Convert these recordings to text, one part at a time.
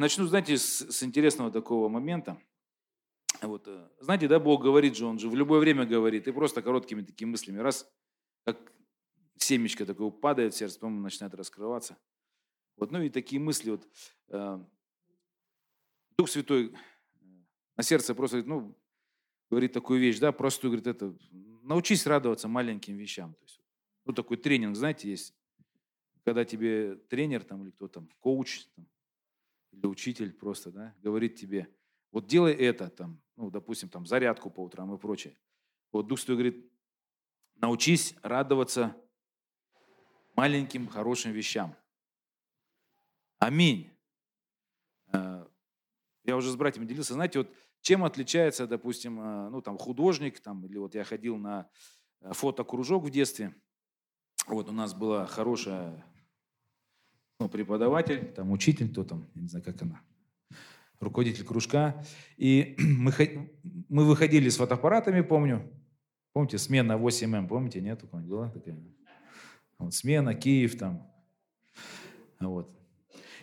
начну, знаете, с, с интересного такого момента. Вот, э, знаете, да, Бог говорит же, Он же в любое время говорит, и просто короткими такими мыслями, раз, как семечко такое падает сердце, потом начинает раскрываться. Вот, ну и такие мысли, вот, э, Дух Святой э, на сердце просто говорит, ну, говорит такую вещь, да, простую, говорит, это, научись радоваться маленьким вещам. То есть, ну, такой тренинг, знаете, есть, когда тебе тренер там или кто там, коуч там, или учитель просто, да, говорит тебе, вот делай это, там, ну, допустим, там, зарядку по утрам и прочее. Вот Дух Святой говорит, научись радоваться маленьким хорошим вещам. Аминь. Э, я уже с братьями делился. Знаете, вот чем отличается, допустим, э, ну, там, художник, там, или вот я ходил на э, фотокружок в детстве. Вот у нас была хорошая ну, преподаватель, там учитель, кто там, я не знаю, как она, руководитель кружка. И мы, мы выходили с фотоаппаратами, помню. Помните, смена 8М, помните, нет? Была такая? Вот, смена, Киев там. Вот.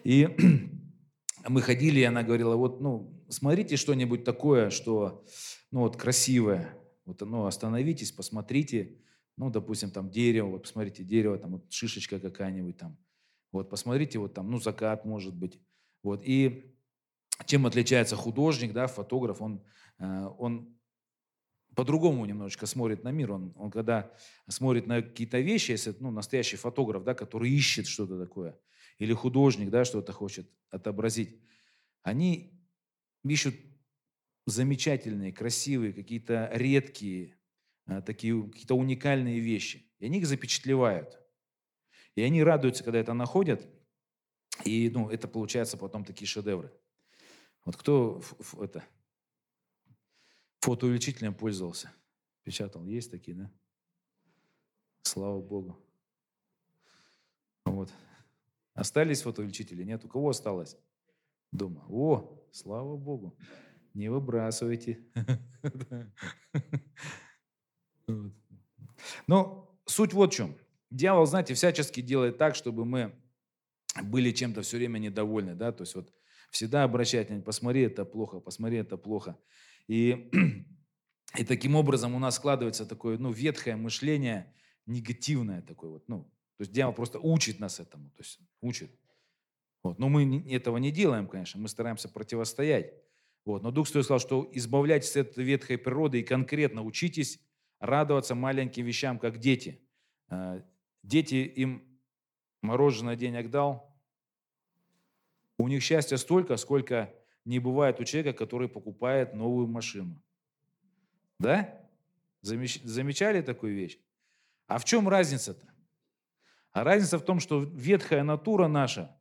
И мы ходили, и она говорила, вот, ну, смотрите что-нибудь такое, что, ну, вот, красивое. Вот, ну, остановитесь, посмотрите. Ну, допустим, там дерево, вот, посмотрите, дерево, там, вот, шишечка какая-нибудь там. Вот, посмотрите, вот там, ну, закат, может быть. Вот, и чем отличается художник, да, фотограф, он, э, он по-другому немножечко смотрит на мир. Он, он когда смотрит на какие-то вещи, если ну, настоящий фотограф, да, который ищет что-то такое, или художник, да, что-то хочет отобразить, они ищут замечательные, красивые, какие-то редкие, э, такие какие-то уникальные вещи. И они их запечатлевают. И они радуются, когда это находят, и ну, это получается потом такие шедевры. Вот кто это, фотоувеличителем пользовался, печатал, есть такие, да? Слава Богу. Вот. Остались фотоувеличители? Нет, у кого осталось дома? О, слава Богу. Не выбрасывайте. Но суть вот в чем. Дьявол, знаете, всячески делает так, чтобы мы были чем-то все время недовольны, да, то есть вот всегда обращать, посмотри, это плохо, посмотри, это плохо. И, и таким образом у нас складывается такое, ну, ветхое мышление, негативное такое вот, ну, то есть дьявол просто учит нас этому, то есть учит. Вот. Но мы этого не делаем, конечно, мы стараемся противостоять. Вот. Но Дух Святой сказал, что избавляйтесь от ветхой природы и конкретно учитесь радоваться маленьким вещам, как дети. Дети им мороженое денег дал, у них счастья столько, сколько не бывает у человека, который покупает новую машину. Да? Замечали такую вещь? А в чем разница-то? А разница в том, что ветхая натура наша,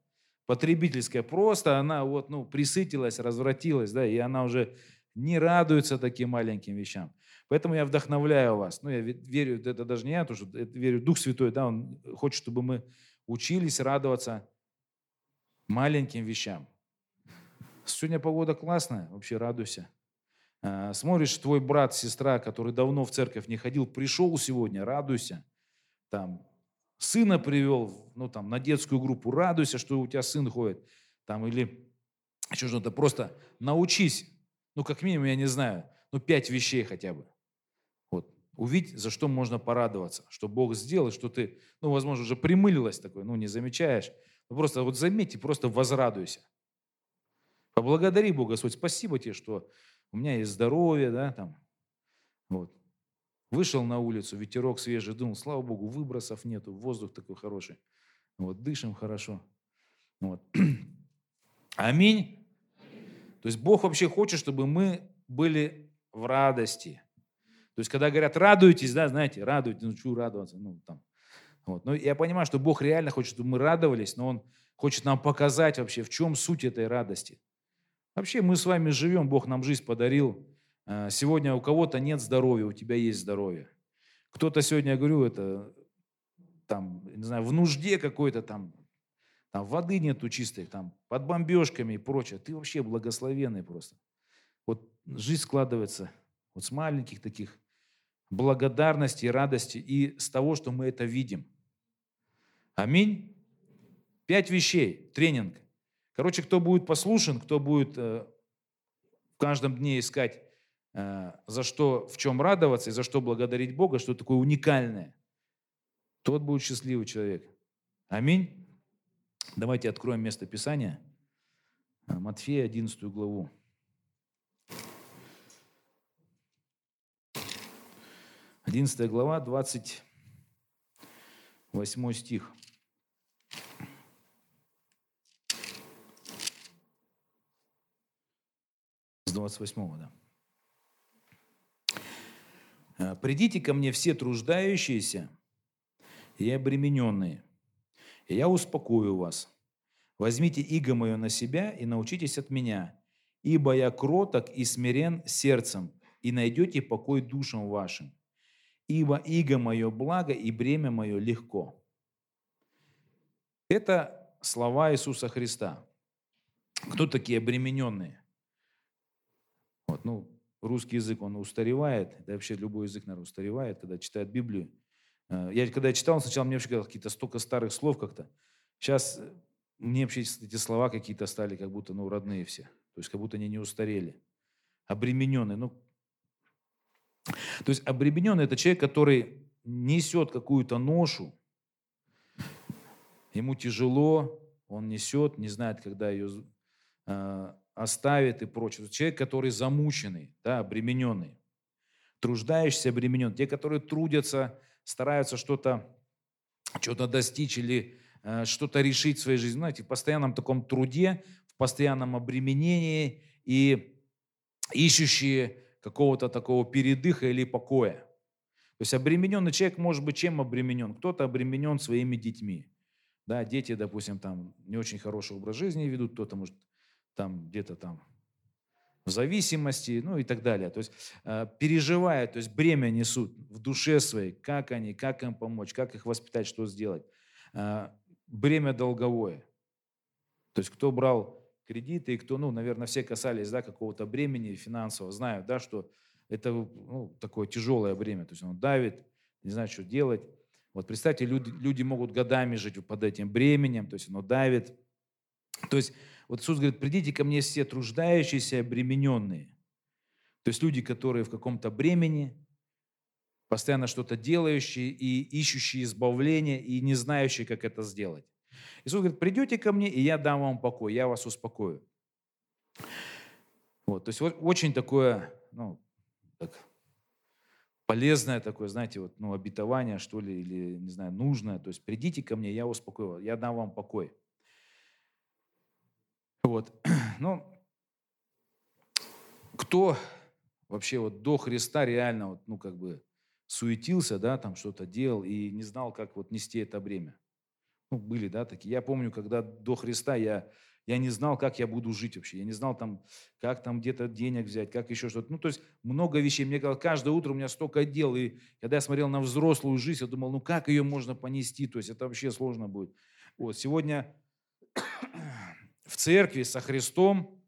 потребительская, просто она вот, ну, присытилась, развратилась, да, и она уже не радуется таким маленьким вещам. Поэтому я вдохновляю вас. Ну, я верю, это даже не я, то, что верю, Дух Святой, да, Он хочет, чтобы мы учились радоваться маленьким вещам. Сегодня погода классная, вообще радуйся. А, смотришь, твой брат, сестра, который давно в церковь не ходил, пришел сегодня, радуйся. Там, сына привел, ну, там, на детскую группу, радуйся, что у тебя сын ходит. Там, или еще что-то, просто научись, ну, как минимум, я не знаю, ну, пять вещей хотя бы. Увидь, за что можно порадоваться, что Бог сделал, что ты, ну, возможно, уже примылилась такой, ну, не замечаешь. Ну, просто вот заметьте, просто возрадуйся. Поблагодари Бога, Господь, спасибо тебе, что у меня есть здоровье, да, там, вот. Вышел на улицу, ветерок свежий, думал, слава Богу, выбросов нету, воздух такой хороший. Вот, дышим хорошо. Вот. Аминь. То есть Бог вообще хочет, чтобы мы были в радости. То есть, когда говорят, радуйтесь, да, знаете, радуйтесь, ну, чего радоваться, ну, там. Вот. Но я понимаю, что Бог реально хочет, чтобы мы радовались, но Он хочет нам показать вообще, в чем суть этой радости. Вообще мы с вами живем, Бог нам жизнь подарил. А, сегодня у кого-то нет здоровья, у тебя есть здоровье. Кто-то сегодня, я говорю, это там, не знаю, в нужде какой-то там, там воды нету чистой, там под бомбежками и прочее. Ты вообще благословенный просто. Вот жизнь складывается вот с маленьких таких благодарности, радости и с того, что мы это видим. Аминь. Пять вещей, тренинг Короче, кто будет послушен, кто будет э, в каждом дне искать, э, за что, в чем радоваться и за что благодарить Бога, что такое уникальное, тот будет счастливый человек. Аминь. Давайте откроем место Писания. Матфея, 11 главу. 11 глава, 28 стих. С 28, да. «Э, «Придите ко мне все труждающиеся и обремененные, и я успокою вас. Возьмите иго мое на себя и научитесь от меня, ибо я кроток и смирен сердцем, и найдете покой душам вашим ибо иго мое благо и бремя мое легко. Это слова Иисуса Христа. Кто такие обремененные? Вот, ну, русский язык, он устаревает, да вообще любой язык, наверное, устаревает, когда читает Библию. Э, я когда читал, сначала мне вообще какие-то столько старых слов как-то. Сейчас э, мне вообще эти слова какие-то стали как будто, ну, родные все. То есть как будто они не устарели. Обремененные. Ну, то есть обремененный – это человек, который несет какую-то ношу, ему тяжело, он несет, не знает, когда ее э, оставит и прочее. Человек, который замученный, да, обремененный, труждающийся, обременен. Те, которые трудятся, стараются что-то что достичь или э, что-то решить в своей жизни. Знаете, в постоянном таком труде, в постоянном обременении и ищущие какого-то такого передыха или покоя. То есть обремененный человек может быть чем обременен? Кто-то обременен своими детьми. Да, дети, допустим, там не очень хороший образ жизни ведут, кто-то может там где-то там в зависимости, ну и так далее. То есть э, переживают, то есть бремя несут в душе своей, как они, как им помочь, как их воспитать, что сделать. Э, бремя долговое. То есть кто брал кредиты, и кто, ну, наверное, все касались, да, какого-то бремени финансового, знают, да, что это, ну, такое тяжелое бремя, то есть он давит, не знает, что делать. Вот представьте, люди, люди могут годами жить под этим бременем, то есть оно давит. То есть вот Иисус говорит, придите ко мне все труждающиеся, обремененные. То есть люди, которые в каком-то бремени, постоянно что-то делающие и ищущие избавления, и не знающие, как это сделать. Иисус говорит, придете ко мне, и я дам вам покой, я вас успокою. Вот, то есть очень такое, ну, так, полезное такое, знаете, вот, ну, обетование, что ли, или, не знаю, нужное. То есть придите ко мне, я успокою вас, я дам вам покой. Вот, ну, кто вообще вот до Христа реально, вот, ну, как бы суетился, да, там что-то делал и не знал, как вот нести это бремя. Ну, были, да, такие. Я помню, когда до Христа я, я не знал, как я буду жить вообще. Я не знал, там, как там где-то денег взять, как еще что-то. Ну, то есть много вещей. Мне казалось, каждое утро у меня столько дел. И когда я смотрел на взрослую жизнь, я думал, ну, как ее можно понести? То есть это вообще сложно будет. Вот, сегодня в церкви со Христом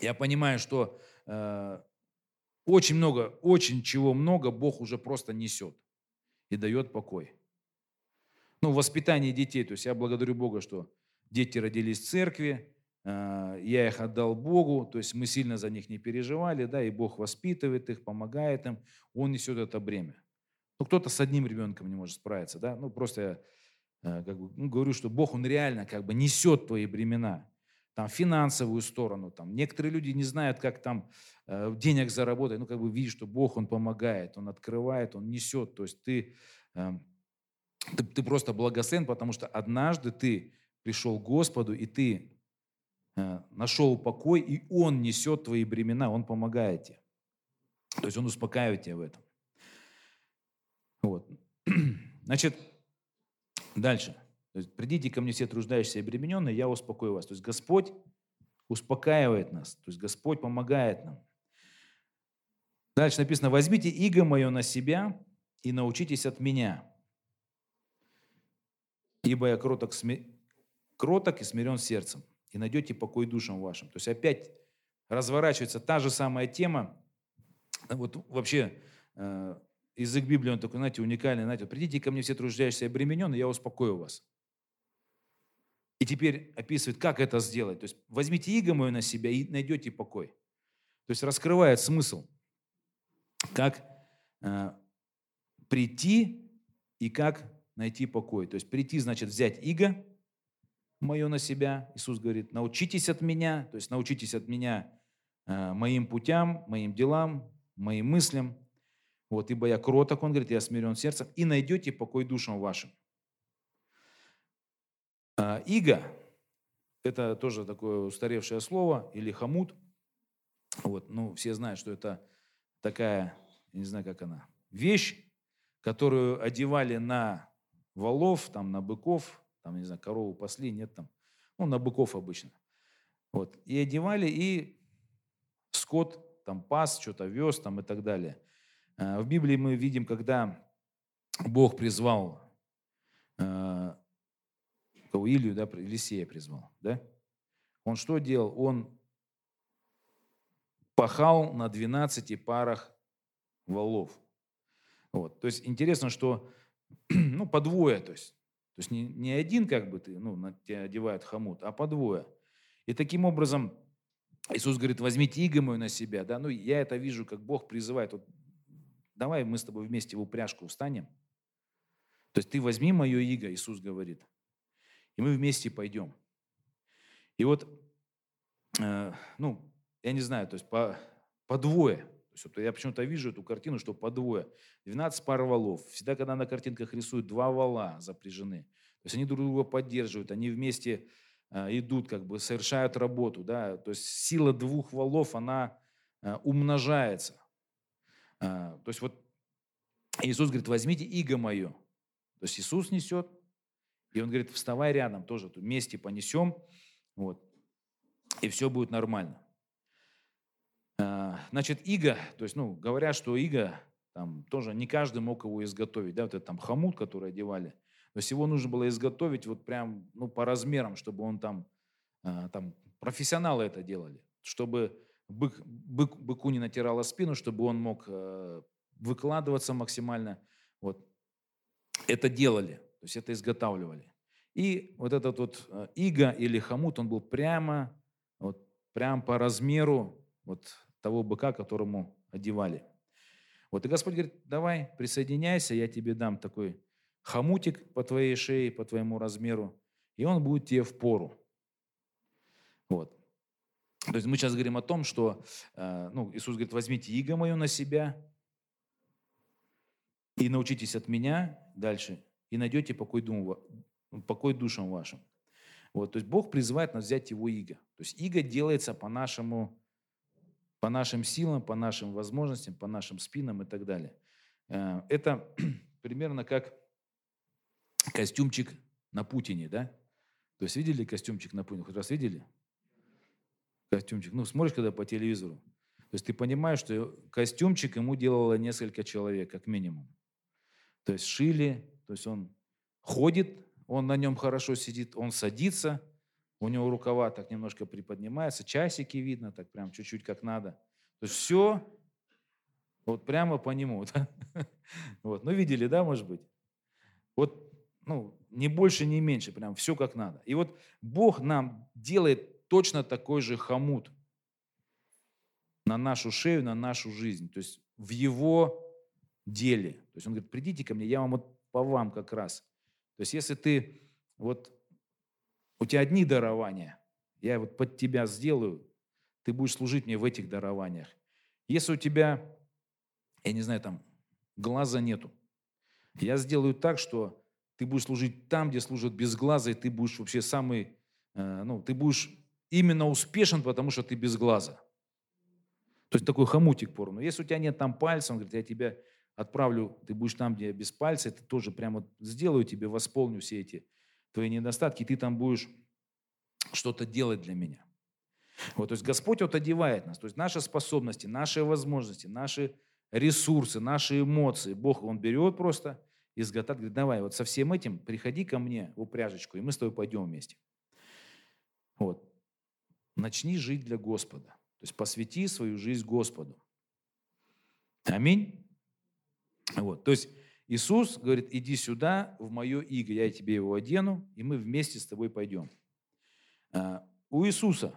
я понимаю, что э, очень много, очень чего много Бог уже просто несет и дает покой ну, воспитание детей. То есть я благодарю Бога, что дети родились в церкви, а, я их отдал Богу, то есть мы сильно за них не переживали, да, и Бог воспитывает их, помогает им, Он несет это бремя. Ну, кто-то с одним ребенком не может справиться, да, ну, просто я а, как бы, ну, говорю, что Бог, Он реально как бы несет твои бремена, там, финансовую сторону, там, некоторые люди не знают, как там э, денег заработать, ну, как бы видишь, что Бог, Он помогает, Он открывает, Он несет, то есть ты ты, ты просто благословен, потому что однажды ты пришел к Господу, и ты э, нашел покой, и Он несет твои бремена, Он помогает тебе. То есть Он успокаивает тебя в этом. Вот. Значит, дальше. То есть, придите ко мне все труждающиеся и обремененные, я успокою вас. То есть Господь успокаивает нас, то есть Господь помогает нам. Дальше написано, возьмите иго мое на себя и научитесь от меня, ибо я кроток, сме... кроток и смирен сердцем, и найдете покой душам вашим. То есть опять разворачивается та же самая тема. Вот вообще э, язык Библии, он такой, знаете, уникальный. Знаете, придите ко мне все труждающиеся и обремененные, я успокою вас. И теперь описывает, как это сделать. То есть возьмите иго мое на себя и найдете покой. То есть раскрывает смысл, как э, прийти и как найти покой. То есть прийти значит взять иго мое на себя. Иисус говорит, научитесь от меня, то есть научитесь от меня э, моим путям, моим делам, моим мыслям. Вот, ибо я кроток, он говорит, я смирен сердцем, и найдете покой душам вашим. А, иго – это тоже такое устаревшее слово, или хомут. Вот, ну, все знают, что это такая, не знаю, как она, вещь, которую одевали на валов, там, на быков, там, не знаю, корову пасли, нет там, ну, на быков обычно. Вот, и одевали, и скот там пас, что-то вез там и так далее. А, в Библии мы видим, когда Бог призвал кого Илью, да, Елисея призвал, да? Он что делал? Он пахал на 12 парах валов. Вот. То есть интересно, что ну, по двое, то есть, то есть не, не один, как бы ты, ну, на тебя одевают хомут, а по двое. И таким образом Иисус говорит, возьмите иго мою на себя. Да? Ну, я это вижу, как Бог призывает. Вот, давай мы с тобой вместе в упряжку встанем. То есть ты возьми мое иго, Иисус говорит и мы вместе пойдем. И вот, э, ну, я не знаю, то есть по, по двое. Есть, я почему-то вижу эту картину, что по двое. 12 пар валов. Всегда, когда на картинках рисуют, два вала запряжены. То есть они друг друга поддерживают, они вместе э, идут, как бы совершают работу. Да? То есть сила двух валов, она э, умножается. Э, то есть вот Иисус говорит, возьмите иго мое. То есть Иисус несет, и он говорит, вставай рядом, тоже вместе понесем, вот, и все будет нормально. А, значит, иго, то есть, ну, говорят, что иго, там тоже не каждый мог его изготовить, да, вот этот там хомут, который одевали, то есть его нужно было изготовить вот прям, ну, по размерам, чтобы он там, а, там, профессионалы это делали, чтобы бык, бык, быку не натирало спину, чтобы он мог э, выкладываться максимально, вот, это делали. То есть это изготавливали. И вот этот вот э, иго или хомут, он был прямо, вот, прямо по размеру вот того быка, которому одевали. Вот и Господь говорит, давай, присоединяйся, я тебе дам такой хомутик по твоей шее, по твоему размеру, и он будет тебе в пору. Вот. То есть мы сейчас говорим о том, что э, ну, Иисус говорит, возьмите иго мое на себя и научитесь от меня дальше, и найдете покой, дум, покой душам вашим. Вот, то есть Бог призывает нас взять его иго. То есть иго делается по нашему, по нашим силам, по нашим возможностям, по нашим спинам и так далее. Э, это примерно как костюмчик на Путине, да? То есть видели костюмчик на Путине? Хоть раз видели? Костюмчик. Ну, смотришь, когда по телевизору. То есть ты понимаешь, что костюмчик ему делало несколько человек, как минимум. То есть шили, то есть он ходит, он на нем хорошо сидит, он садится, у него рукава так немножко приподнимаются, часики видно, так прям чуть-чуть как надо. То есть все вот прямо по нему. Вот. Ну, видели, да, может быть? Вот, ну, не больше, не меньше, прям все как надо. И вот Бог нам делает точно такой же хомут на нашу шею, на нашу жизнь. То есть в Его деле. То есть Он говорит, придите ко мне, я вам вот по вам как раз. То есть если ты, вот у тебя одни дарования, я вот под тебя сделаю, ты будешь служить мне в этих дарованиях. Если у тебя, я не знаю, там глаза нету, я сделаю так, что ты будешь служить там, где служат без глаза, и ты будешь вообще самый, э, ну, ты будешь именно успешен, потому что ты без глаза. То есть такой хомутик порно. Если у тебя нет там пальца, он говорит, я тебя отправлю, ты будешь там, где без пальца, это тоже прямо сделаю тебе, восполню все эти твои недостатки, и ты там будешь что-то делать для меня. Вот, то есть Господь вот одевает нас, то есть наши способности, наши возможности, наши ресурсы, наши эмоции, Бог, Он берет просто, изготавливает, говорит, давай, вот со всем этим приходи ко мне в упряжечку, и мы с тобой пойдем вместе. Вот. Начни жить для Господа. То есть посвяти свою жизнь Господу. Аминь. Вот. То есть Иисус говорит, иди сюда, в мое иго, я тебе его одену, и мы вместе с тобой пойдем. А, у Иисуса,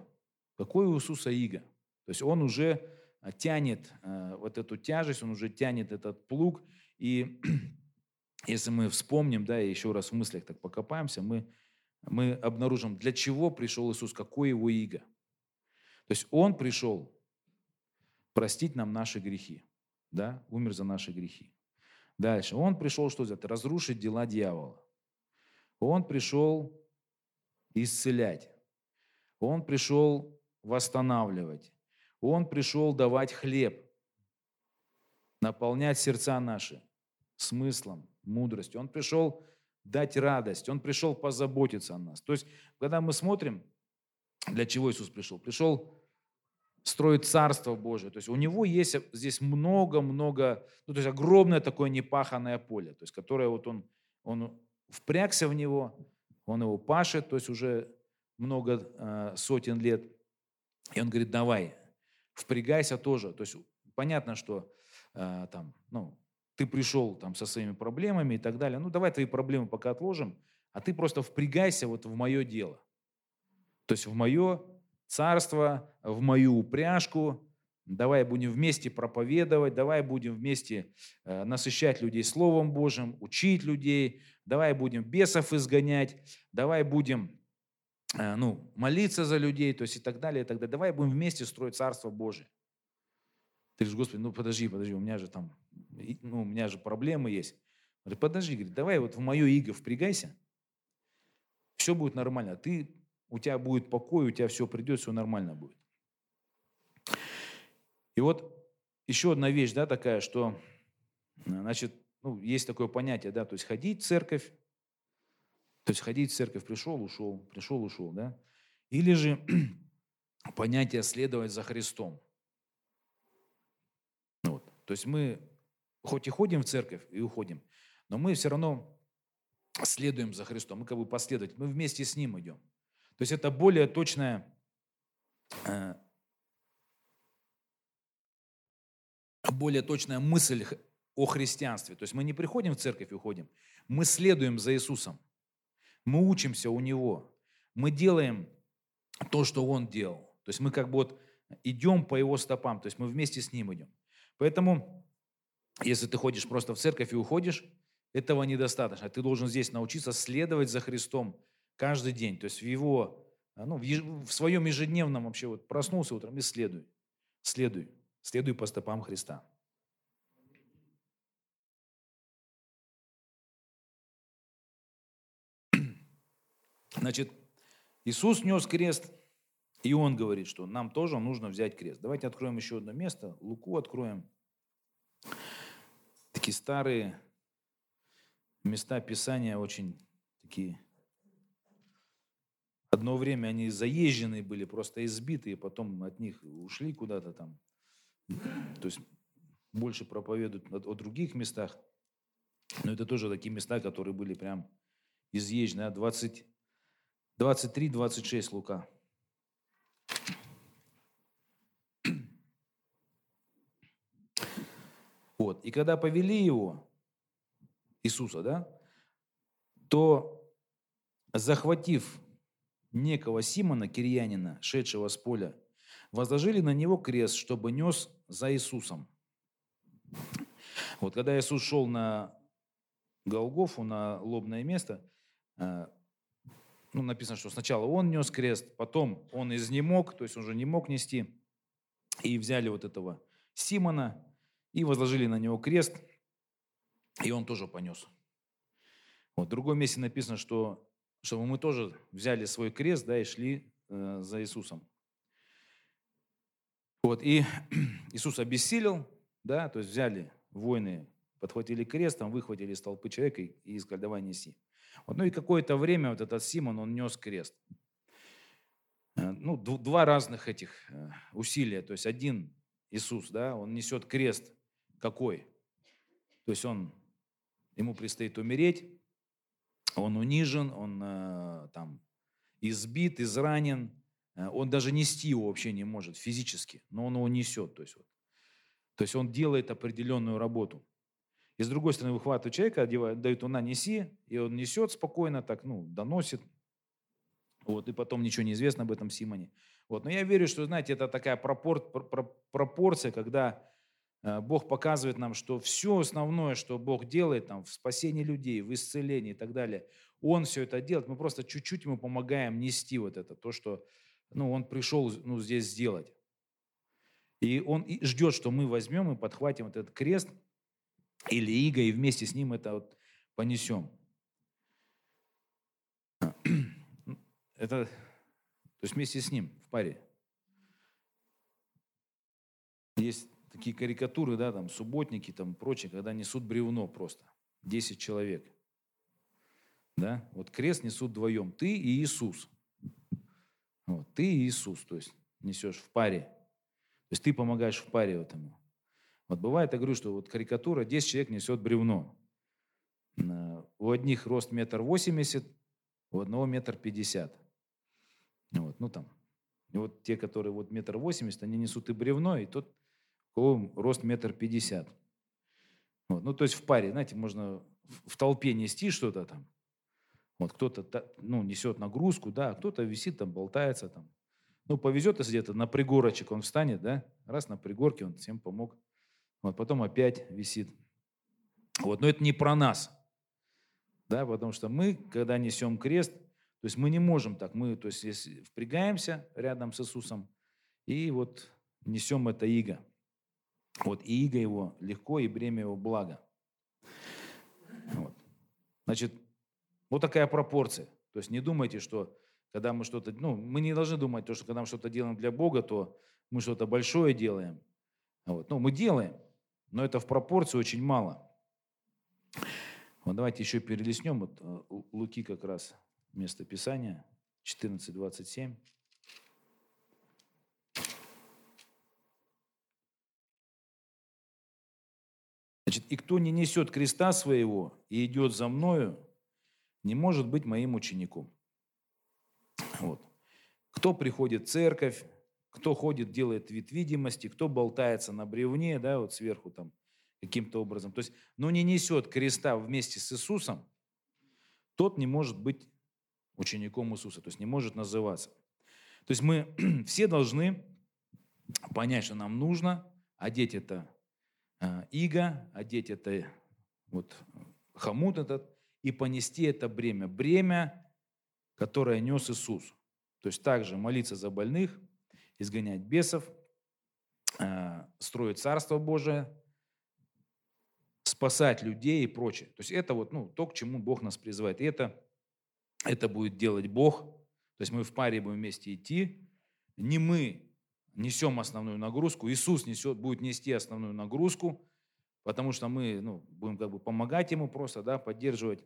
какой у Иисуса иго? То есть он уже а, тянет а, вот эту тяжесть, он уже тянет этот плуг. И если мы вспомним, да, и еще раз в мыслях так покопаемся, мы, мы обнаружим, для чего пришел Иисус, какой его иго. То есть он пришел простить нам наши грехи, да, умер за наши грехи. Дальше. Он пришел что сделать? Разрушить дела дьявола. Он пришел исцелять. Он пришел восстанавливать. Он пришел давать хлеб, наполнять сердца наши смыслом, мудростью. Он пришел дать радость. Он пришел позаботиться о нас. То есть, когда мы смотрим, для чего Иисус пришел? Пришел строить Царство Божие. То есть у него есть здесь много-много, ну, то есть огромное такое непаханное поле, то есть которое вот он, он впрягся в него, он его пашет, то есть уже много э, сотен лет. И он говорит, давай, впрягайся тоже. То есть понятно, что э, там, ну, ты пришел там со своими проблемами и так далее. Ну, давай твои проблемы пока отложим, а ты просто впрягайся вот в мое дело. То есть в мое царство, в мою упряжку. Давай будем вместе проповедовать, давай будем вместе э, насыщать людей Словом Божьим, учить людей, давай будем бесов изгонять, давай будем э, ну, молиться за людей, то есть и так далее, и так далее. Давай будем вместе строить Царство Божие. Ты говоришь, Господи, ну подожди, подожди, у меня же там, ну, у меня же проблемы есть. Говорит, подожди, говорит, давай вот в мое иго впрягайся, все будет нормально. Ты у тебя будет покой, у тебя все придет, все нормально будет. И вот еще одна вещь, да, такая, что, значит, ну, есть такое понятие, да, то есть ходить в церковь, то есть ходить в церковь, пришел, ушел, пришел, ушел, да, или же понятие следовать за Христом. Вот. То есть мы хоть и ходим в церковь и уходим, но мы все равно следуем за Христом, мы как бы последовать, мы вместе с Ним идем. То есть это более точная э, более точная мысль о христианстве. То есть мы не приходим в церковь и уходим. Мы следуем за Иисусом. Мы учимся у Него. Мы делаем то, что Он делал. То есть мы как бы вот идем по Его стопам. То есть мы вместе с Ним идем. Поэтому, если ты ходишь просто в церковь и уходишь, этого недостаточно. Ты должен здесь научиться следовать за Христом каждый день. То есть в его, ну, в, еж, в своем ежедневном вообще вот проснулся утром и следуй, следуй, следуй по стопам Христа. Значит, Иисус нес крест, и Он говорит, что нам тоже нужно взять крест. Давайте откроем еще одно место, Луку откроем. Такие старые места Писания, очень такие Одно время они заезженные были, просто избитые, потом от них ушли куда-то там. То есть больше проповедуют о других местах. Но это тоже такие места, которые были прям изъезжены. 20, 23-26 Лука. Вот. И когда повели его, Иисуса, да, то, захватив некого Симона, кирьянина, шедшего с поля, возложили на него крест, чтобы нес за Иисусом. Вот когда Иисус шел на Голгофу, на лобное место, э, ну, написано, что сначала он нес крест, потом он изнемог, то есть он уже не мог нести, и взяли вот этого Симона и возложили на него крест, и он тоже понес. Вот в другом месте написано, что чтобы мы тоже взяли свой крест, да, и шли э, за Иисусом. Вот, и Иисус обессилел, да, то есть взяли воины, подхватили крест, там выхватили из толпы человека и, и сказали, давай неси. Вот, ну и какое-то время вот этот Симон, он нес крест. Э, ну, два разных этих э, усилия. То есть один Иисус, да, он несет крест какой? То есть он, ему предстоит умереть, он унижен, он э, там избит, изранен, э, он даже нести его вообще не может физически, но он его несет. То есть, вот. то есть он делает определенную работу. И с другой стороны выхватывает человека, одевает, дает он на неси, и он несет спокойно, так, ну, доносит. Вот, и потом ничего не известно об этом Симоне. Вот, но я верю, что, знаете, это такая пропор, пропорция, когда Бог показывает нам, что все основное, что Бог делает там, в спасении людей, в исцелении и так далее, Он все это делает. Мы просто чуть-чуть Ему помогаем нести вот это, то, что ну, Он пришел ну, здесь сделать. И Он ждет, что мы возьмем и подхватим вот этот крест или иго, и вместе с ним это вот понесем. Это, то есть вместе с ним в паре. Есть такие карикатуры, да, там, субботники, там, прочее, когда несут бревно просто. Десять человек. Да? Вот крест несут вдвоем. Ты и Иисус. Вот, ты и Иисус, то есть несешь в паре. То есть ты помогаешь в паре этому. Вот бывает, я говорю, что вот карикатура, 10 человек несет бревно. У одних рост метр восемьдесят, у одного метр пятьдесят. Вот, ну там. И вот те, которые вот метр восемьдесят, они несут и бревно, и тот, кого рост метр пятьдесят. Вот, ну, то есть в паре, знаете, можно в толпе нести что-то там. Вот кто-то ну, несет нагрузку, да, а кто-то висит там, болтается там. Ну, повезет, если где-то на пригорочек он встанет, да, раз на пригорке он всем помог. Вот потом опять висит. Вот, но это не про нас, да, потому что мы, когда несем крест, то есть мы не можем так, мы, то есть впрягаемся рядом с Иисусом и вот несем это иго. Вот, и иго его легко, и бремя его благо. Вот. Значит, вот такая пропорция. То есть не думайте, что когда мы что-то, ну, мы не должны думать, то, что когда мы что-то делаем для Бога, то мы что-то большое делаем. Вот. Ну, мы делаем, но это в пропорции очень мало. Вот давайте еще перелистнем. Вот э, Луки как раз место Писания, 14.27. Значит, «И кто не несет креста своего и идет за мною, не может быть моим учеником». Вот. Кто приходит в церковь, кто ходит, делает вид видимости, кто болтается на бревне, да, вот сверху там каким-то образом. То есть, но не несет креста вместе с Иисусом, тот не может быть учеником Иисуса, то есть не может называться. То есть мы все должны понять, что нам нужно одеть это иго, одеть это вот хомут этот и понести это бремя. Бремя, которое нес Иисус. То есть также молиться за больных, изгонять бесов, э, строить Царство Божие, спасать людей и прочее. То есть это вот ну, то, к чему Бог нас призывает. И это это будет делать Бог. То есть мы в паре будем вместе идти. Не мы несем основную нагрузку, Иисус несет, будет нести основную нагрузку, потому что мы ну, будем как бы помогать Ему просто, да, поддерживать.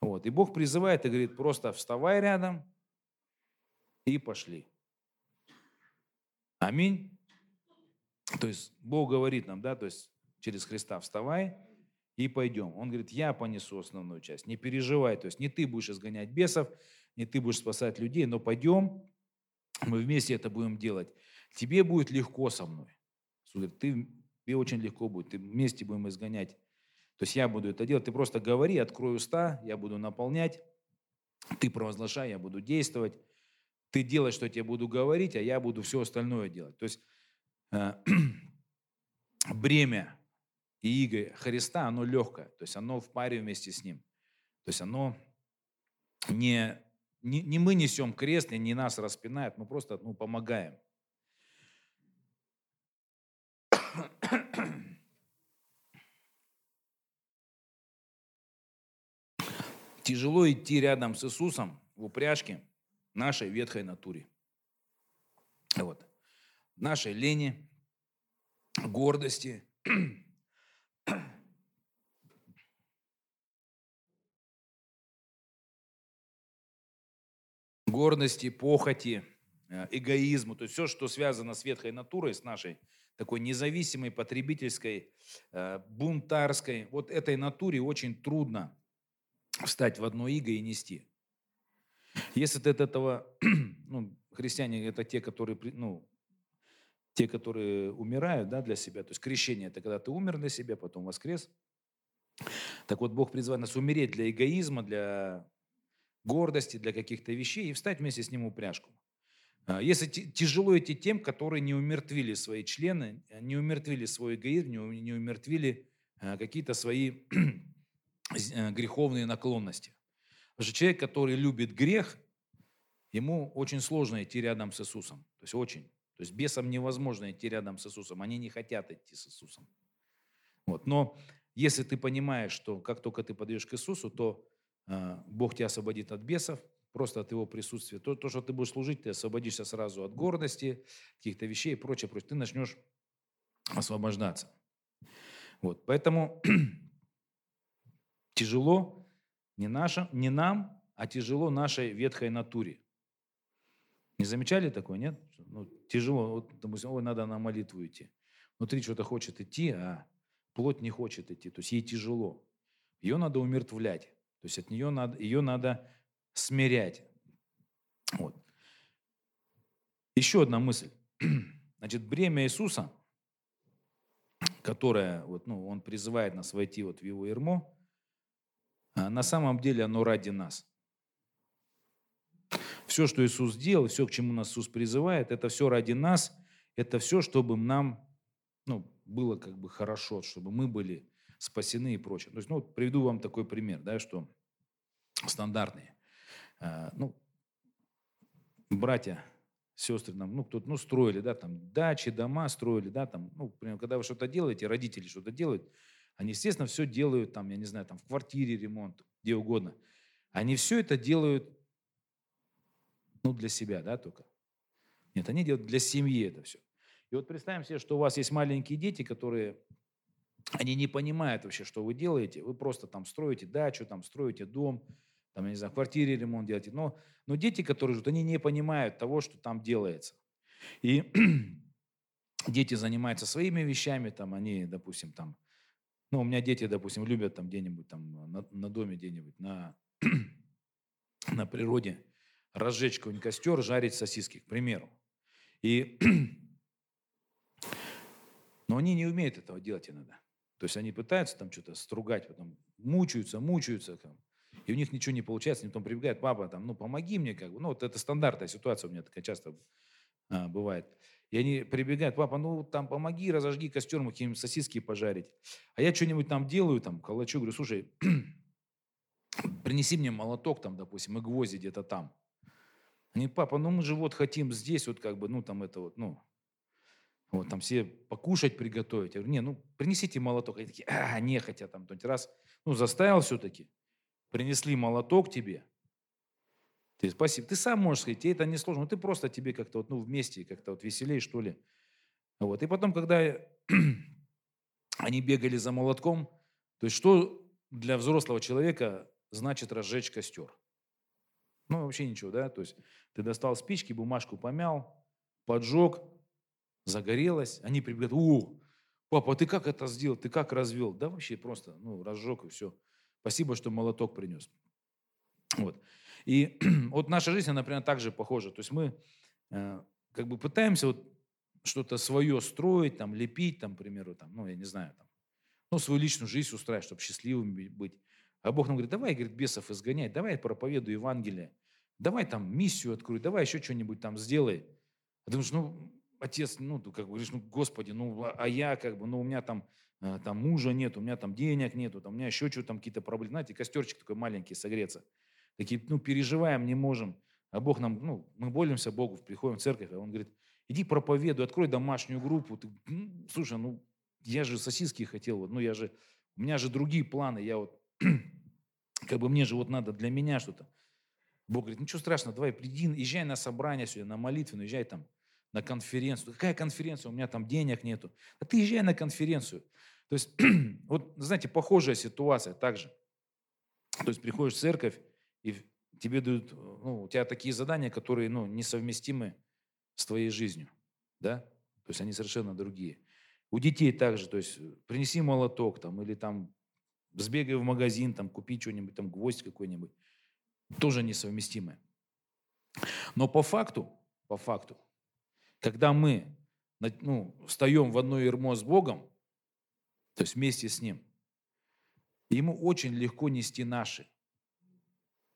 Вот. И Бог призывает и говорит, просто вставай рядом и пошли. Аминь. То есть Бог говорит нам, да, то есть через Христа вставай и пойдем. Он говорит, я понесу основную часть, не переживай. То есть не ты будешь изгонять бесов, не ты будешь спасать людей, но пойдем, мы вместе это будем делать. Тебе будет легко со мной. Говорит, ты, тебе очень легко будет, ты вместе будем изгонять. То есть я буду это делать. Ты просто говори, открой уста, я буду наполнять. Ты провозглашай, я буду действовать. Ты делай, что я тебе буду говорить, а я буду все остальное делать. То есть э, бремя и иго Христа, оно легкое, то есть оно в паре вместе с Ним. То есть оно не, не, не мы несем крест, не нас распинает, мы просто ну, помогаем. Тяжело идти рядом с Иисусом в упряжке нашей ветхой натуре. Вот. Нашей лени, гордости, гордости, похоти, э, эгоизму, то есть все, что связано с ветхой натурой, с нашей такой независимой, потребительской, э, бунтарской, вот этой натуре очень трудно встать в одно иго и нести. Если ты от этого, ну, христиане это те, которые, ну, те, которые умирают да, для себя, то есть крещение это когда ты умер для себя, потом воскрес. Так вот, Бог призывает нас умереть для эгоизма, для гордости, для каких-то вещей и встать вместе с ним упряжку. А, если тяжело идти тем, которые не умертвили свои члены, не умертвили свой эгоизм, не умертвили а, какие-то свои э, греховные наклонности. Потому что человек, который любит грех, ему очень сложно идти рядом с Иисусом. То есть очень. То есть бесам невозможно идти рядом с Иисусом. Они не хотят идти с Иисусом. Вот. Но если ты понимаешь, что как только ты подойдешь к Иисусу, то Бог тебя освободит от бесов, просто от Его присутствия. То, то, что ты будешь служить, ты освободишься сразу от гордости, каких-то вещей и прочее, прочее. Ты начнешь освобождаться. Вот. Поэтому тяжело не, нашим, не нам, а тяжело нашей ветхой натуре. Не замечали такое, нет? Ну, тяжело, вот, допустим, ой, надо на молитву идти. Внутри что-то хочет идти, а плоть не хочет идти. То есть ей тяжело. Ее надо умертвлять. То есть от нее надо, ее надо смирять. Вот. Еще одна мысль. Значит, бремя Иисуса, которое вот, ну, Он призывает нас войти вот в Его ермо, а на самом деле оно ради нас. Все, что Иисус сделал, все, к чему нас Иисус призывает, это все ради нас, это все, чтобы нам ну, было как бы хорошо, чтобы мы были спасены и прочее. То есть, ну, вот приведу вам такой пример, да, что стандартный. А, ну, братья, сестры нам, ну, кто-то, ну, строили, да, там, дачи, дома строили, да, там, ну, например, когда вы что-то делаете, родители что-то делают, они, естественно, все делают, там, я не знаю, там, в квартире ремонт, где угодно. Они все это делают, ну, для себя, да, только. Нет, они делают для семьи это все. И вот представим себе, что у вас есть маленькие дети, которые, они не понимают вообще, что вы делаете. Вы просто там строите дачу, там строите дом, там, я не знаю, квартире ремонт делаете. Но, но дети, которые живут, они не понимают того, что там делается. И дети занимаются своими вещами, там они, допустим, там, ну, у меня дети, допустим, любят там где-нибудь там на, на доме где-нибудь, на, на природе разжечь какой-нибудь костер, жарить сосиски, к примеру. И но они не умеют этого делать иногда. То есть они пытаются там что-то стругать, потом мучаются, мучаются. Там, и у них ничего не получается. Они потом прибегают, папа, там, ну помоги мне. Как бы. Ну вот это стандартная ситуация у меня такая часто а, бывает. И они прибегают, папа, ну там помоги, разожги костер, мы какие-нибудь сосиски пожарить. А я что-нибудь там делаю, там, калачу, говорю, слушай, принеси мне молоток там, допустим, и гвозди где-то там. Они, папа, ну мы же вот хотим здесь вот как бы, ну там это вот, ну, вот, там все покушать приготовить. Я говорю, не, ну, принесите молоток. Они такие, а, не, хотя там тот раз, ну, заставил все-таки. Принесли молоток тебе. Ты, спасибо. Ты сам можешь сказать, тебе это не сложно. Ну, ты просто тебе как-то вот, ну, вместе как-то вот веселее, что ли. Вот. И потом, когда они бегали за молотком, то есть что для взрослого человека значит разжечь костер? Ну, вообще ничего, да? То есть ты достал спички, бумажку помял, поджег, загорелось, они прибегают, о, папа, ты как это сделал, ты как развел? Да вообще просто, ну, разжег и все. Спасибо, что молоток принес. Вот. И вот наша жизнь, она, например, также похожа. То есть мы э, как бы пытаемся вот что-то свое строить, там, лепить, там, к примеру, там, ну, я не знаю, там, ну, свою личную жизнь устраивать, чтобы счастливым быть. А Бог нам говорит, давай, говорит, бесов изгонять, давай проповедуй Евангелие, давай там миссию открой, давай еще что-нибудь там сделай. А ты ну, отец, ну, как бы говоришь, ну, Господи, ну, а, а я как бы, ну, у меня там, э, там мужа нет, у меня там денег нету, там, у меня еще что-то там какие-то проблемы. Знаете, костерчик такой маленький согреться. Такие, ну, переживаем, не можем. А Бог нам, ну, мы молимся Богу, приходим в церковь, а Он говорит, иди проповедуй, открой домашнюю группу. Ты, ну, слушай, ну, я же сосиски хотел, вот, ну, я же, у меня же другие планы, я вот, как бы мне же вот надо для меня что-то. Бог говорит, ничего страшного, давай, приди, езжай на собрание сегодня, на молитву, езжай там, на конференцию. Какая конференция? У меня там денег нету. А ты езжай на конференцию. То есть, вот, знаете, похожая ситуация также. То есть приходишь в церковь, и тебе дают, ну, у тебя такие задания, которые, ну, несовместимы с твоей жизнью, да? То есть они совершенно другие. У детей также, то есть принеси молоток там, или там сбегай в магазин, там, купи что-нибудь, там, гвоздь какой-нибудь. Тоже несовместимое. Но по факту, по факту, когда мы ну, встаем в одно ермо с Богом, то есть вместе с Ним, Ему очень легко нести наши.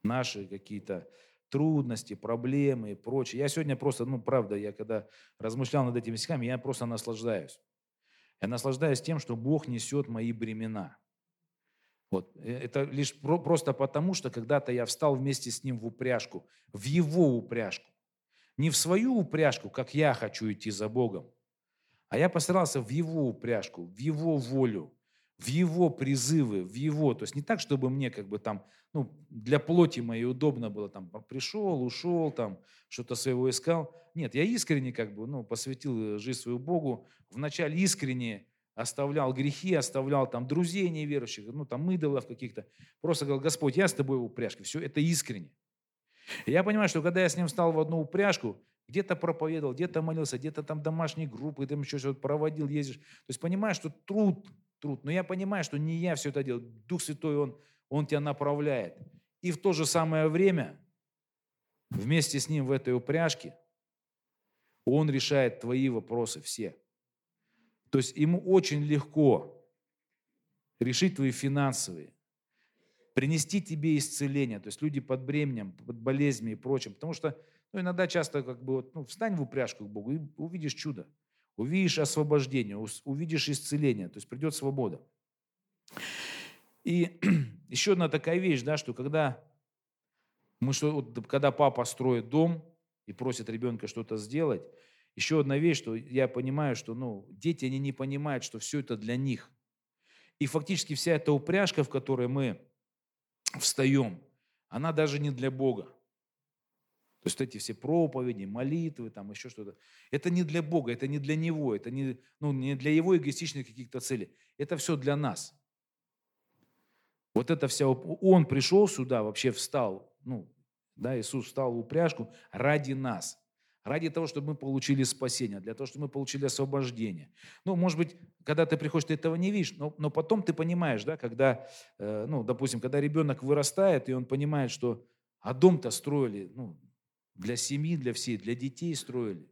наши какие-то трудности, проблемы и прочее. Я сегодня просто, ну, правда, я когда размышлял над этими стихами, я просто наслаждаюсь. Я наслаждаюсь тем, что Бог несет мои бремена. Вот. Э, это лишь про, просто потому, что когда-то я встал вместе с Ним в упряжку, в Его упряжку. Не в свою упряжку, как я хочу идти за Богом, а я постарался в Его упряжку, в Его волю, в Его призывы, в Его. То есть не так, чтобы мне как бы там, ну, для плоти моей удобно было, там, пришел, ушел, там, что-то своего искал. Нет, я искренне как бы, ну, посвятил жизнь свою Богу. Вначале искренне оставлял грехи, оставлял там друзей неверующих, ну, там, идолов каких-то. Просто говорил, Господь, я с тобой в упряжке. Все это искренне. Я понимаю, что когда я с ним встал в одну упряжку, где-то проповедовал, где-то молился, где-то там домашние группы, там еще что-то проводил, ездишь. То есть понимаешь, что труд труд. Но я понимаю, что не я все это делаю. Дух Святой, Он, Он тебя направляет. И в то же самое время вместе с Ним в этой упряжке Он решает твои вопросы все. То есть Ему очень легко решить твои финансовые, принести тебе исцеление. То есть люди под бременем, под болезнями и прочим. Потому что ну, иногда часто как бы ну, встань в упряжку к Богу и увидишь чудо увидишь освобождение, увидишь исцеление, то есть придет свобода. И еще одна такая вещь, да, что когда мы что, вот, когда папа строит дом и просит ребенка что-то сделать, еще одна вещь, что я понимаю, что ну, дети, они не понимают, что все это для них. И фактически вся эта упряжка, в которой мы встаем, она даже не для Бога. То есть эти все проповеди, молитвы, там еще что-то. Это не для Бога, это не для Него, это не, ну, не для Его эгоистичных каких-то целей. Это все для нас. Вот это вся... Он пришел сюда, вообще встал, ну, да, Иисус встал в упряжку ради нас. Ради того, чтобы мы получили спасение, для того, чтобы мы получили освобождение. Ну, может быть, когда ты приходишь, ты этого не видишь, но, но потом ты понимаешь, да, когда, э, ну, допустим, когда ребенок вырастает, и он понимает, что а дом-то строили, ну, для семьи, для всей, для детей строили.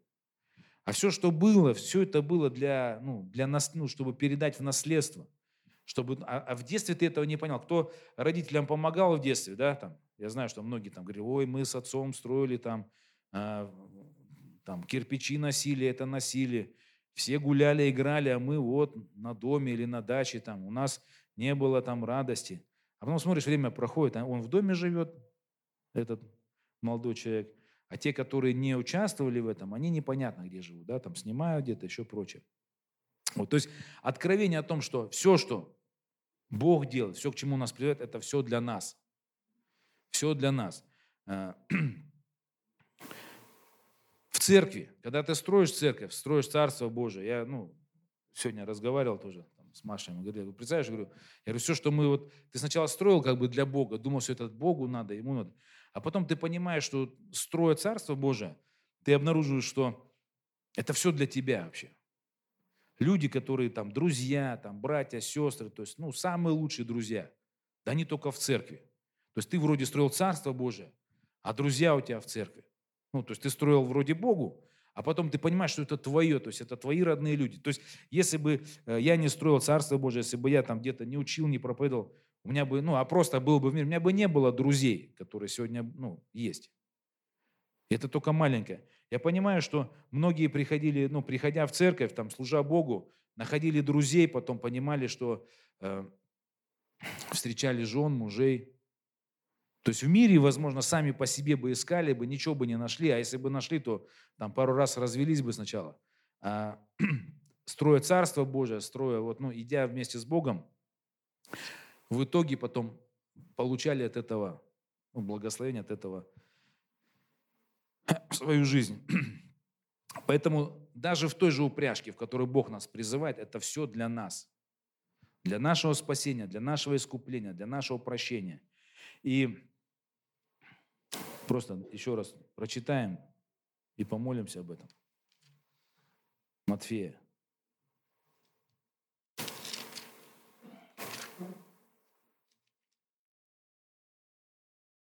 А все, что было, все это было для, ну, для нас, ну, чтобы передать в наследство. Чтобы, а, а в детстве ты этого не понял. Кто родителям помогал в детстве, да, там, я знаю, что многие там говорили, ой, мы с отцом строили там, а, там кирпичи носили, это носили. Все гуляли, играли, а мы вот на доме или на даче там, у нас не было там радости. А потом смотришь, время проходит, а он в доме живет, этот молодой человек, а те, которые не участвовали в этом, они непонятно где живут, да, там снимают где-то, еще прочее. Вот, то есть откровение о том, что все, что Бог делает, все, к чему нас приведет, это все для нас. Все для нас. Церкви, когда ты строишь церковь, строишь Царство Божие, я ну, сегодня разговаривал тоже там, с Машей, мы говорили, представляешь, говорю, я говорю, все, что мы вот, ты сначала строил как бы для Бога, думал, что это Богу надо, ему надо, а потом ты понимаешь, что строя Царство Божие, ты обнаруживаешь, что это все для тебя вообще. Люди, которые там друзья, там братья, сестры, то есть, ну, самые лучшие друзья, да они только в церкви. То есть ты вроде строил Царство Божие, а друзья у тебя в церкви. Ну, то есть ты строил вроде Богу, а потом ты понимаешь, что это твое, то есть это твои родные люди. То есть если бы э, я не строил Царство Божие, если бы я там где-то не учил, не проповедовал, у меня бы, ну, а просто был бы в мире, у меня бы не было друзей, которые сегодня, ну, есть. Это только маленькое. Я понимаю, что многие приходили, ну, приходя в церковь, там, служа Богу, находили друзей, потом понимали, что э, встречали жен, мужей. То есть в мире, возможно, сами по себе бы искали бы, ничего бы не нашли, а если бы нашли, то там пару раз развелись бы сначала. А, строя Царство Божие, строя, вот, ну, идя вместе с Богом, в итоге потом получали от этого ну, благословение, от этого свою жизнь. Поэтому даже в той же упряжке, в которой Бог нас призывает, это все для нас. Для нашего спасения, для нашего искупления, для нашего прощения. И просто еще раз прочитаем и помолимся об этом. Матфея,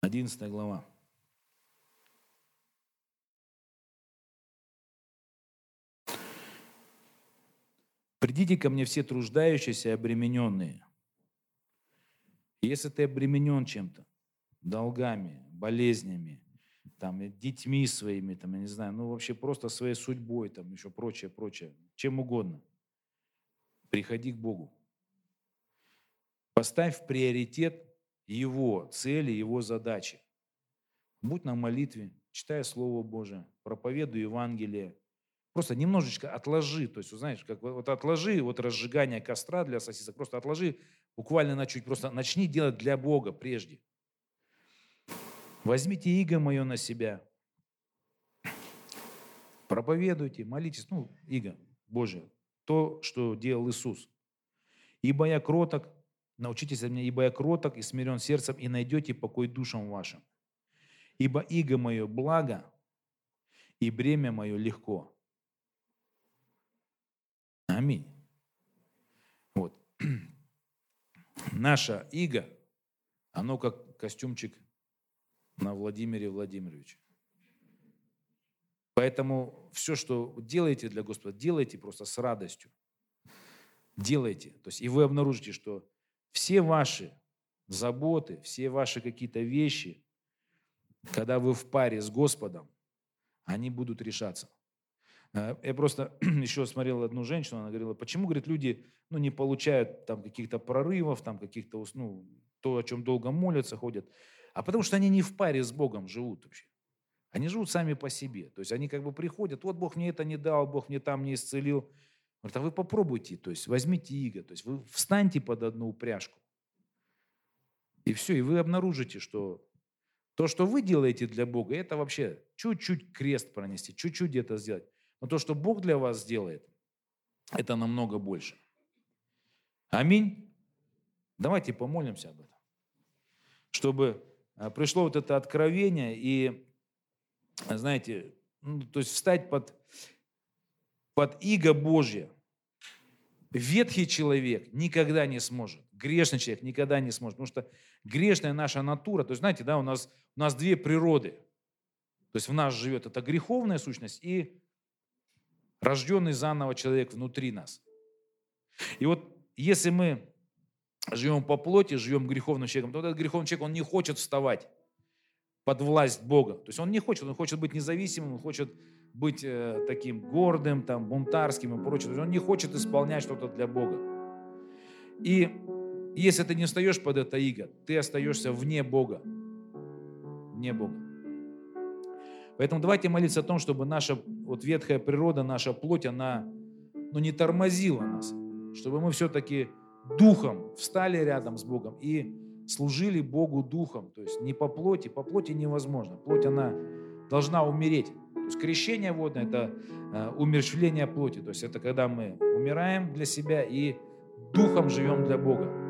11 глава. «Придите ко мне все труждающиеся и обремененные». Если ты обременен чем-то, долгами, болезнями, там, детьми своими, там, я не знаю, ну вообще просто своей судьбой, там, еще прочее, прочее, чем угодно. Приходи к Богу. Поставь в приоритет Его цели, Его задачи. Будь на молитве, читай Слово Божие, проповедуй Евангелие. Просто немножечко отложи, то есть, знаешь, как вот отложи вот разжигание костра для сосисок, просто отложи буквально на чуть, просто начни делать для Бога прежде. Возьмите иго мое на себя. Проповедуйте, молитесь. Ну, иго Божие. То, что делал Иисус. Ибо я кроток, научитесь от меня, ибо я кроток и смирен сердцем, и найдете покой душам вашим. Ибо иго мое благо, и бремя мое легко. Аминь. Вот. Наша иго, оно как костюмчик на Владимире Владимировиче. Поэтому все, что делаете для Господа, делайте просто с радостью. Делайте. То есть, и вы обнаружите, что все ваши заботы, все ваши какие-то вещи, когда вы в паре с Господом, они будут решаться. Э, я просто еще смотрел одну женщину, она говорила, почему, говорит, люди ну, не получают там каких-то прорывов, там каких-то, ну, то, о чем долго молятся, ходят. А потому что они не в паре с Богом живут вообще. Они живут сами по себе. То есть они как бы приходят, вот Бог мне это не дал, Бог мне там не исцелил. Говорит, а вы попробуйте, то есть возьмите иго, то есть вы встаньте под одну упряжку. И все, и вы обнаружите, что то, что вы делаете для Бога, это вообще чуть-чуть крест пронести, чуть-чуть где-то сделать. Но то, что Бог для вас сделает, это намного больше. Аминь. Давайте помолимся об этом. Чтобы пришло вот это откровение, и, знаете, ну, то есть встать под, под иго Божье. Ветхий человек никогда не сможет, грешный человек никогда не сможет, потому что грешная наша натура, то есть, знаете, да, у нас, у нас две природы. То есть в нас живет эта греховная сущность и рожденный заново человек внутри нас. И вот если мы живем по плоти, живем греховным человеком, то этот греховный человек, он не хочет вставать под власть Бога. То есть он не хочет, он хочет быть независимым, он хочет быть э, таким гордым, там, бунтарским и прочее. Он не хочет исполнять что-то для Бога. И если ты не встаешь под это иго, ты остаешься вне Бога. Вне Бога. Поэтому давайте молиться о том, чтобы наша вот ветхая природа, наша плоть, она ну, не тормозила нас. Чтобы мы все-таки духом встали рядом с Богом и служили Богу духом. То есть не по плоти, по плоти невозможно. Плоть, она должна умереть. То есть крещение водное – это э, умерщвление плоти. То есть это когда мы умираем для себя и духом живем для Бога.